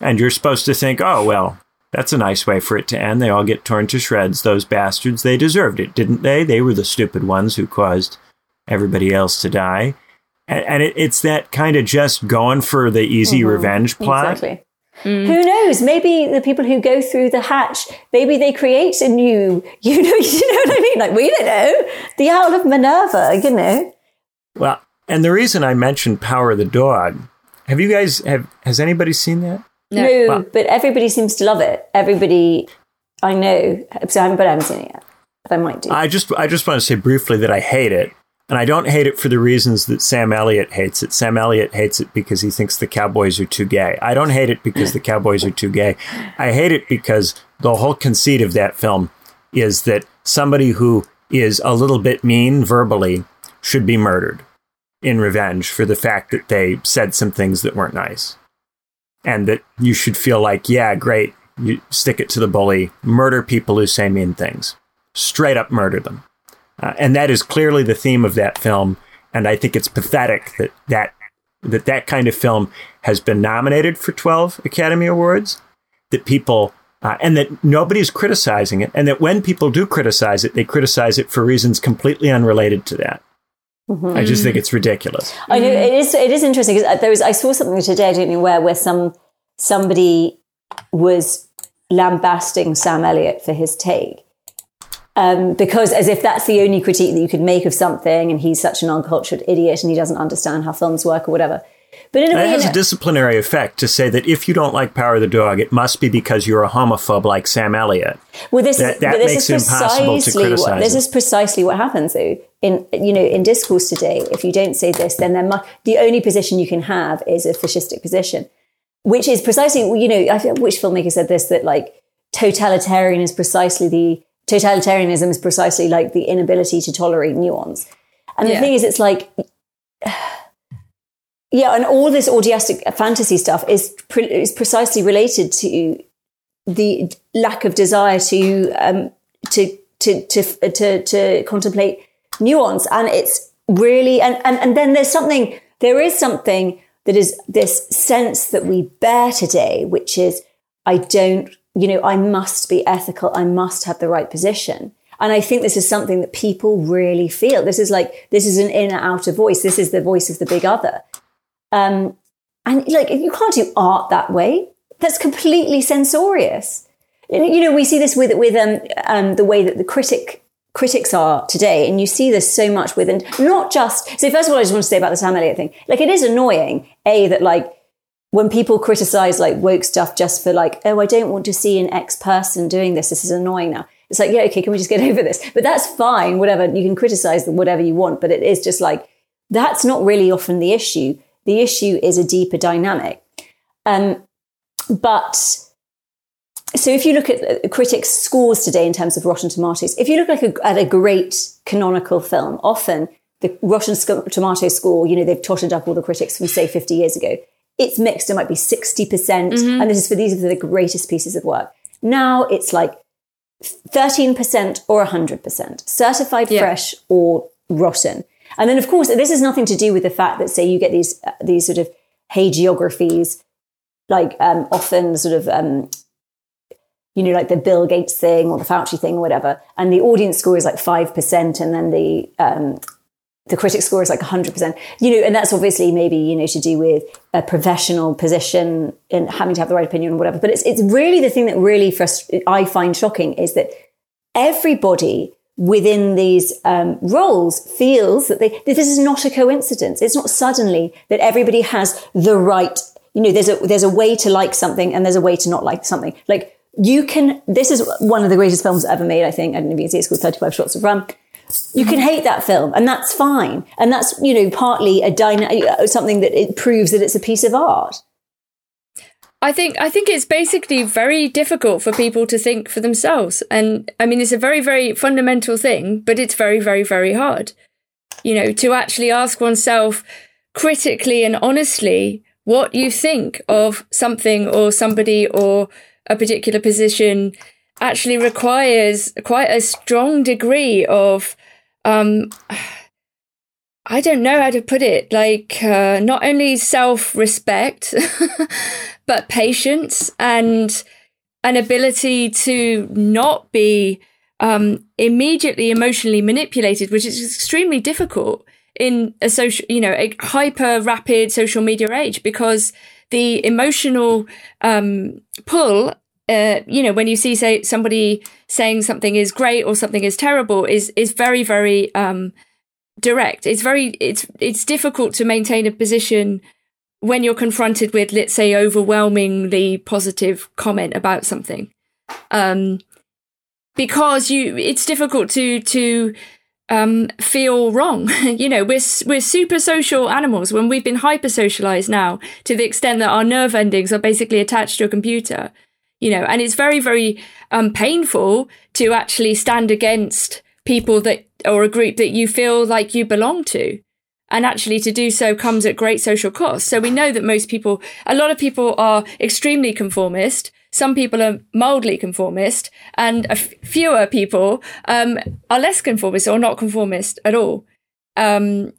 And you're supposed to think, oh, well, that's a nice way for it to end. They all get torn to shreds. Those bastards, they deserved it, didn't they? They were the stupid ones who caused everybody else to die. And, and it, it's that kind of just going for the easy mm-hmm. revenge plot. Exactly. Mm. Who knows? Maybe the people who go through the hatch, maybe they create a new, you know, you know what I mean? Like, we don't know. The Owl of Minerva, you know. Well, and the reason I mentioned Power of the Dog, have you guys, have, has anybody seen that? No, no well, but everybody seems to love it. Everybody I know, so I haven't, but I haven't seen it yet. But I might do. I just, I just want to say briefly that I hate it. And I don't hate it for the reasons that Sam Elliott hates it. Sam Elliott hates it because he thinks the Cowboys are too gay. I don't hate it because the Cowboys are too gay. I hate it because the whole conceit of that film is that somebody who is a little bit mean verbally should be murdered in revenge for the fact that they said some things that weren't nice. And that you should feel like, yeah, great, you stick it to the bully, murder people who say mean things, straight up murder them. Uh, and that is clearly the theme of that film. And I think it's pathetic that that, that that kind of film has been nominated for 12 Academy Awards, that people, uh, and that nobody's criticizing it. And that when people do criticize it, they criticize it for reasons completely unrelated to that. Mm-hmm. I just think it's ridiculous. I know it is. It is interesting because there was. I saw something today. I don't know where, where some somebody was lambasting Sam Elliott for his take, um, because as if that's the only critique that you could make of something, and he's such an uncultured idiot and he doesn't understand how films work or whatever. But in a way, it has a disciplinary effect to say that if you don't like Power of the Dog, it must be because you're a homophobe like Sam Elliott. Well, this, that, that this makes it impossible to criticize. What, this is precisely what happens, though. In you know, in discourse today, if you don't say this, then mu- the only position you can have is a fascistic position, which is precisely you know, I which filmmaker said this that like totalitarian is precisely the totalitarianism is precisely like the inability to tolerate nuance. And the yeah. thing is, it's like, yeah, and all this orgiastic fantasy stuff is pre- is precisely related to the lack of desire to um, to, to to to to contemplate nuance, and it's really and, and and then there's something there is something that is this sense that we bear today, which is I don't you know I must be ethical, I must have the right position. And I think this is something that people really feel. This is like, this is an inner outer voice. This is the voice of the big other. Um, and like, you can't do art that way. That's completely censorious. You know, we see this with, with um, um, the way that the critic critics are today. And you see this so much with, and not just, so first of all, I just want to say about the Sam Elliott thing. Like, it is annoying, A, that like, when people criticize like woke stuff just for like, oh, I don't want to see an ex person doing this. This is annoying now. It's like, yeah, okay, can we just get over this? But that's fine, whatever. You can criticize whatever you want, but it is just like, that's not really often the issue. The issue is a deeper dynamic. Um, but so if you look at critics' scores today in terms of Rotten Tomatoes, if you look like a, at a great canonical film, often the Rotten Tomato score, you know, they've totted up all the critics from say 50 years ago. It's mixed. It might be 60%. percent mm hmm And this is for these are the greatest pieces of work. Now it's like 13% or 100%, certified yeah. fresh or rotten. And then, of course, this has nothing to do with the fact that, say, you get these, uh, these sort of hagiographies, like um, often sort of, um, you know, like the Bill Gates thing or the Fauci thing or whatever. And the audience score is like 5%. And then the, um, the critic score is like 100%, you know, and that's obviously maybe, you know, to do with a professional position and having to have the right opinion or whatever. But it's, it's really the thing that really frust- I find shocking is that everybody within these um, roles feels that they, this is not a coincidence. It's not suddenly that everybody has the right, you know, there's a, there's a way to like something and there's a way to not like something. Like you can, this is one of the greatest films ever made, I think. I don't know if you can see it's called 35 Shots of Rum you can hate that film and that's fine. And that's, you know, partly a dyna- uh, something that it proves that it's a piece of art. I think I think it's basically very difficult for people to think for themselves. And I mean it's a very, very fundamental thing, but it's very, very, very hard. You know, to actually ask oneself critically and honestly what you think of something or somebody or a particular position actually requires quite a strong degree of um I don't know how to put it like uh, not only self-respect but patience and an ability to not be um, immediately emotionally manipulated which is extremely difficult in a social you know a hyper rapid social media age because the emotional um, pull uh, you know, when you see say somebody saying something is great or something is terrible, is is very very um, direct. It's very it's it's difficult to maintain a position when you're confronted with, let's say, overwhelmingly positive comment about something, um, because you it's difficult to to um, feel wrong. you know, we're we're super social animals when we've been hyper socialized now to the extent that our nerve endings are basically attached to a computer you know, and it's very, very um, painful to actually stand against people that, or a group that you feel like you belong to. And actually to do so comes at great social cost. So we know that most people, a lot of people are extremely conformist. Some people are mildly conformist and fewer people, um, are less conformist or not conformist at all. Um,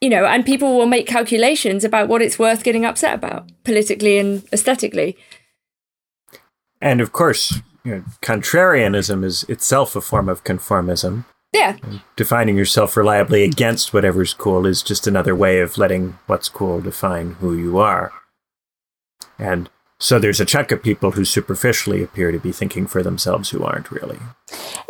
you know, and people will make calculations about what it's worth getting upset about politically and aesthetically. And of course, you know, contrarianism is itself a form of conformism. Yeah. defining yourself reliably against whatever's cool is just another way of letting what's cool define who you are. And so there's a chunk of people who superficially appear to be thinking for themselves who aren't really.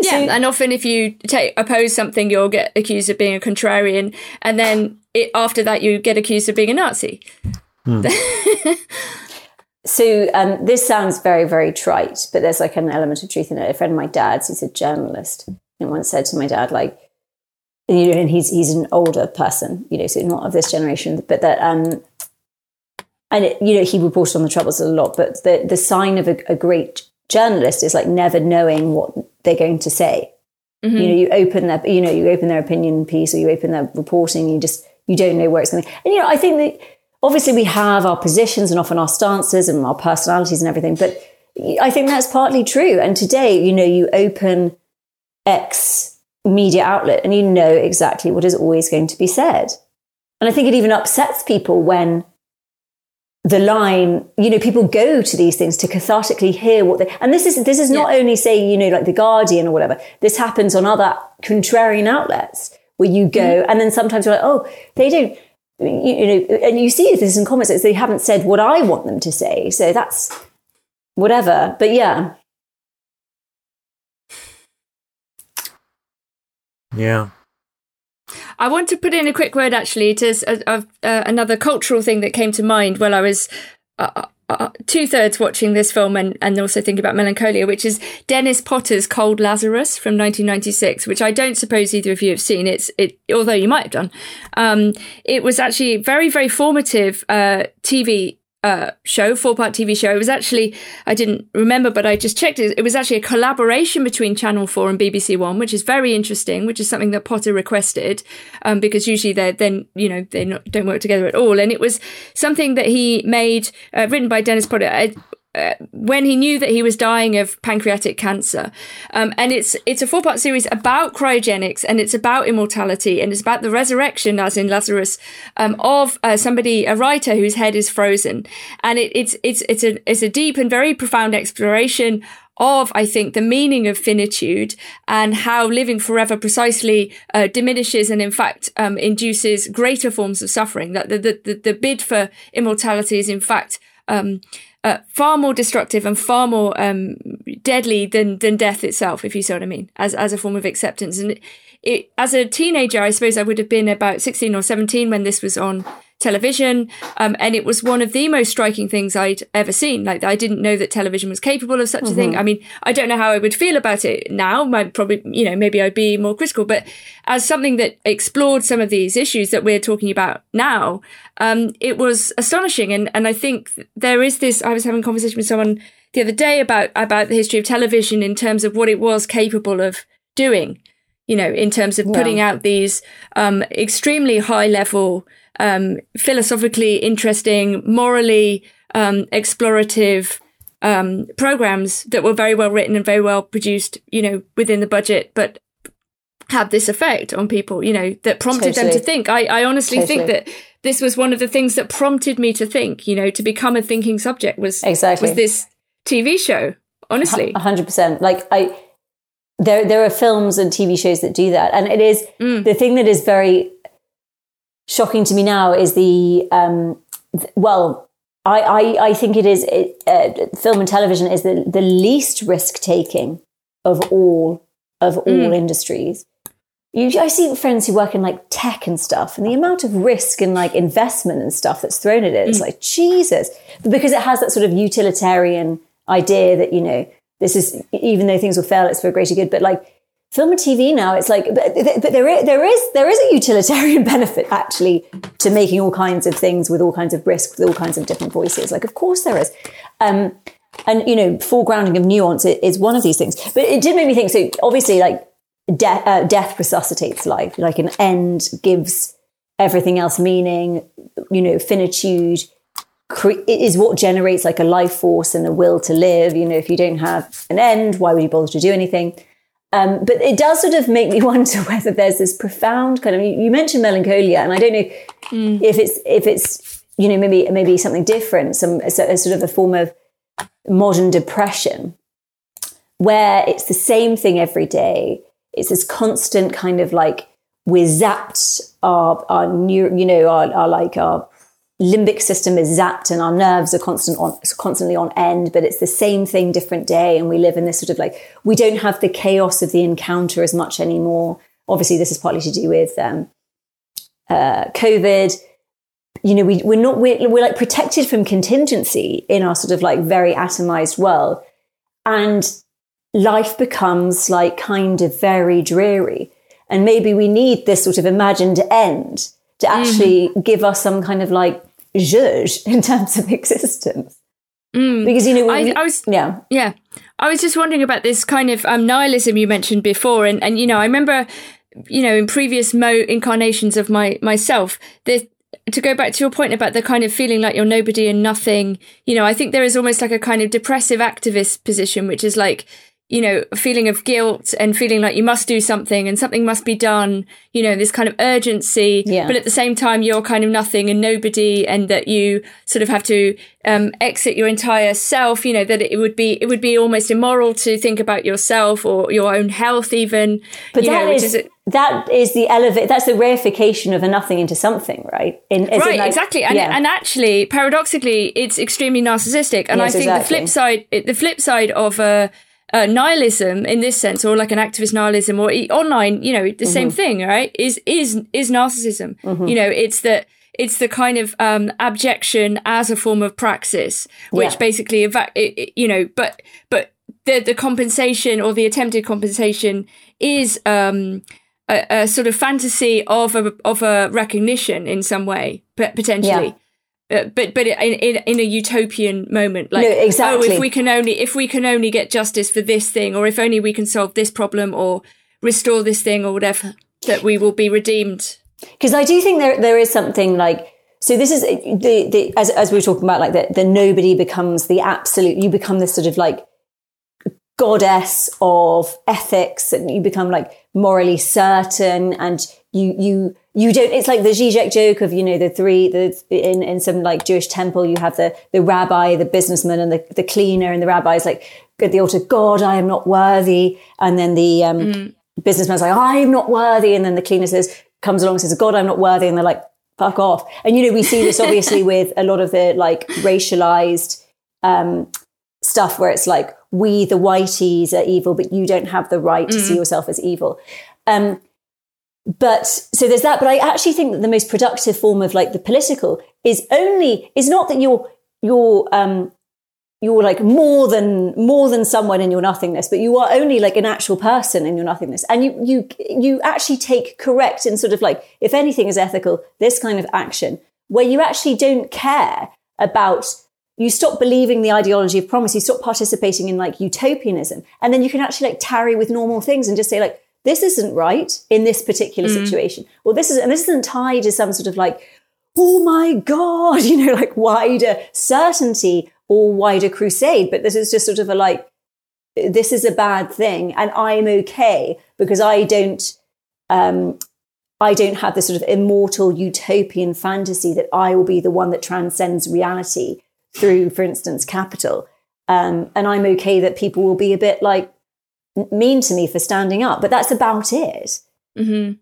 Yeah, so, and often if you take oppose something, you'll get accused of being a contrarian, and then it, after that, you get accused of being a Nazi. Hmm. So um, this sounds very, very trite, but there's like an element of truth in it. A friend of my dad's, he's a journalist, and once said to my dad, like, you know, and he's he's an older person, you know, so not of this generation, but that, um, and it, you know, he reported on the troubles a lot. But the the sign of a, a great journalist is like never knowing what they're going to say. Mm-hmm. You know, you open their, you know, you open their opinion piece or you open their reporting, you just you don't know where it's going. And you know, I think that obviously we have our positions and often our stances and our personalities and everything, but I think that's partly true. And today, you know, you open X media outlet and you know exactly what is always going to be said. And I think it even upsets people when the line, you know, people go to these things to cathartically hear what they, and this is, this is not yeah. only say, you know, like the Guardian or whatever. This happens on other contrarian outlets where you go mm-hmm. and then sometimes you're like, oh, they don't, you, you, know, and you see this in comments, they haven't said what I want them to say. So that's whatever. But yeah. Yeah. I want to put in a quick word actually to uh, uh, another cultural thing that came to mind while I was uh, two thirds watching this film and, and also thinking about Melancholia, which is Dennis Potter's Cold Lazarus from 1996, which I don't suppose either of you have seen. It's it, although you might have done. Um, it was actually very very formative uh, TV uh, show, four part TV show. It was actually, I didn't remember, but I just checked it. It was actually a collaboration between Channel 4 and BBC One, which is very interesting, which is something that Potter requested, um, because usually they're then, you know, they don't work together at all. And it was something that he made, uh, written by Dennis Potter. Uh, when he knew that he was dying of pancreatic cancer. Um, and it's it's a four part series about cryogenics and it's about immortality and it's about the resurrection, as in Lazarus, um, of uh, somebody, a writer whose head is frozen. And it, it's it's it's a it's a deep and very profound exploration of, I think, the meaning of finitude and how living forever precisely uh, diminishes and, in fact, um, induces greater forms of suffering. That the, the, the, bid for immortality is, in fact, um, uh, far more destructive and far more um, deadly than than death itself, if you see what I mean, as as a form of acceptance. And it, as a teenager, I suppose I would have been about sixteen or seventeen when this was on television. Um, and it was one of the most striking things I'd ever seen. Like, I didn't know that television was capable of such mm-hmm. a thing. Mm-hmm. I mean, I don't know how I would feel about it now. Might probably, you know, maybe I'd be more critical, but as something that explored some of these issues that we're talking about now, um, it was astonishing. And, and I think there is this, I was having a conversation with someone the other day about, about the history of television in terms of what it was capable of doing you know, in terms of putting yeah. out these um, extremely high level um, philosophically interesting, morally um, explorative um, programs that were very well written and very well produced, you know, within the budget, but had this effect on people, you know, that prompted totally. them to think. I, I honestly totally. think that this was one of the things that prompted me to think, you know, to become a thinking subject was exactly was this TV show. Honestly, hundred percent. Like I, there there are films and TV shows that do that, and it is mm. the thing that is very shocking to me now is the um, th- well, I, I, I think it is it, uh, film and television is the, the least risk taking of all of all mm. industries. You, I see friends who work in like tech and stuff, and the amount of risk and like investment and stuff that's thrown at it, it is mm. like Jesus, because it has that sort of utilitarian idea that you know this is even though things will fail, it's for a greater good. But like film and TV now, it's like, but, but there, is, there is there is a utilitarian benefit actually to making all kinds of things with all kinds of risk, with all kinds of different voices. Like, of course there is. Um, and you know, foregrounding of nuance is one of these things. But it did make me think. So obviously, like death, uh, death resuscitates life. Like an end gives everything else meaning. You know, finitude cre- is what generates like a life force and a will to live. You know, if you don't have an end, why would you bother to do anything? Um, but it does sort of make me wonder whether there's this profound kind of. You mentioned melancholia, and I don't know mm. if it's if it's you know maybe maybe something different, some a, a sort of a form of modern depression, where it's the same thing every day. It's this constant kind of like we're zapped our our new you know our, our like our limbic system is zapped and our nerves are constant on, constantly on end, but it's the same thing, different day. And we live in this sort of like, we don't have the chaos of the encounter as much anymore. Obviously, this is partly to do with um, uh, COVID. You know, we, we're not, we're, we're like protected from contingency in our sort of like very atomized world. And life becomes like kind of very dreary. And maybe we need this sort of imagined end to actually mm. give us some kind of like zhuzh in terms of existence. Mm. Because you know, I, I, was yeah yeah. I was just wondering about this kind of um, nihilism you mentioned before, and and you know, I remember, you know, in previous mo incarnations of my myself, this to go back to your point about the kind of feeling like you're nobody and nothing, you know, I think there is almost like a kind of depressive activist position, which is like, you know, a feeling of guilt and feeling like you must do something and something must be done, you know, this kind of urgency. Yeah. But at the same time, you're kind of nothing and nobody and that you sort of have to um, exit your entire self, you know, that it would be, it would be almost immoral to think about yourself or your own health even. But that know, is, is that is the elevate. That's the reification of a nothing into something, right? In, right like- exactly and, yeah. and actually paradoxically it's extremely narcissistic and Yes, i think the flip side the flip side of uh, uh, nihilism in this sense or like an activist nihilism or e- online you know the same Mm-hmm. thing right is is is narcissism you know it's that it's the kind of um, abjection as a form of praxis which Yeah. basically eva- it, it- you know but but the the compensation or the attempted compensation is um a, a sort of fantasy of a of a recognition in some way, potentially. Uh, but but in, in in a utopian moment, like No, exactly. oh, if we can only if we can only get justice for this thing, or if only we can solve this problem, or restore this thing, or whatever, that we will be redeemed. because I do think there there is something like so this is the the as as we were talking about like the the nobody becomes the absolute you become this sort of like goddess of ethics and you become like morally certain and you you you don't it's like the Zizek joke of you know the three the in in some like Jewish temple you have the the rabbi the businessman and the the cleaner and the rabbi is like at the altar God I am not worthy. And then the um businessman's like I am not worthy. And then the cleaner says comes along and says God I'm not worthy. And they're like fuck off. And you know we see this obviously with a lot of the like racialized um stuff where it's like we the whiteys are evil but you don't have the right to see yourself as evil. Um but so there's that but i actually think that the most productive form of like the political is only is not that you're you're um you're like more than more than someone in your nothingness but you are only like an actual person in your nothingness. And you you you actually take correct and sort of like if anything is ethical this kind of action where you actually don't care about you stop believing the ideology of promise you stop participating in like utopianism and then you can actually like tarry with normal things and just say like this isn't right in this particular situation. Well, this is and this isn't tied to some sort of like oh my god you know like wider certainty or wider crusade. But this is just sort of a like this is a bad thing and i'm okay because i don't um I don't have this sort of immortal utopian fantasy that I will be the one that transcends reality through, for instance, capital. Um, and I'm okay that people will be a bit like mean to me for standing up, but that's about it. hmm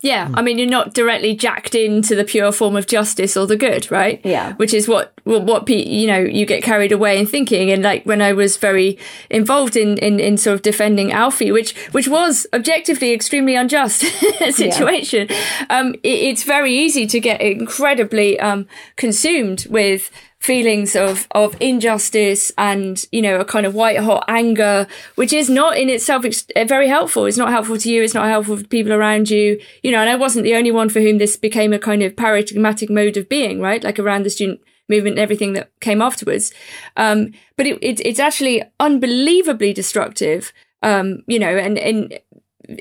Yeah, I mean, you're not directly jacked into the pure form of justice or the good, right? Yeah. Which is what what, what pe- you know you get carried away in thinking. And like when I was very involved in in, in sort of defending Alfie, which which was objectively extremely unjust situation, um, it, it's very easy to get incredibly um, consumed with feelings of of injustice and you know a kind of white hot anger which is not in itself ex- uh, very helpful. It's not helpful to you. It's not helpful for people around you. You know and i wasn't the only one for whom this became a kind of paradigmatic mode of being right? Like around the student movement and everything that came afterwards. Um but it, it it's actually unbelievably destructive um you know and and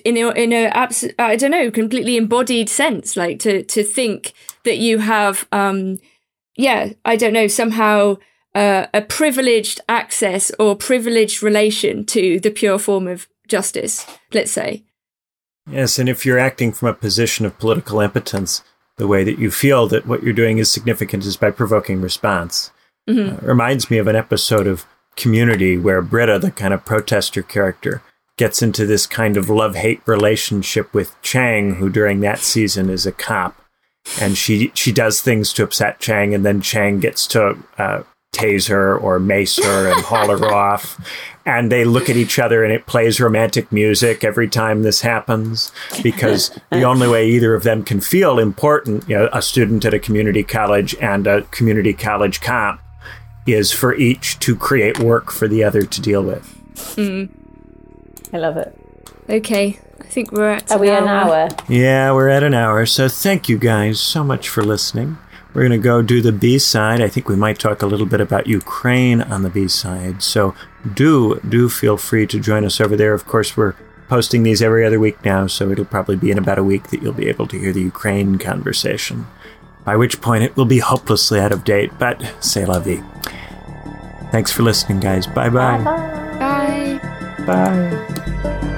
in a, in a abs- I don't know completely embodied sense like to to think that you have um yeah I don't know somehow uh, a privileged access or privileged relation to the pure form of justice let's say Yes, and if you're acting from a position of political impotence, the way that you feel that what you're doing is significant is by provoking response. Uh, reminds me of an episode of Community where Britta, the kind of protester character, gets into this kind of love hate relationship with Chang, who during that season is a cop. And she, she does things to upset Chang, and then Chang gets to uh, tase her or mace her and haul her off. And they look at each other, and it plays romantic music every time this happens because the only way either of them can feel important, you know, a student at a community college and a community college cop, is for each to create work for the other to deal with. I love it. okay I think we're at Are we an hour? Yeah, we're at an hour, so thank you guys so much for listening. We're going to go do the B side. I think we might talk a little bit about Ukraine on the B side. So do do feel free to join us over there. Of course, we're posting these every other week now, so it'll probably be in about a week that you'll be able to hear the Ukraine conversation. by which point it will be hopelessly out of date, but c'est la vie. Thanks for listening, guys. Bye-bye. Bye. Bye.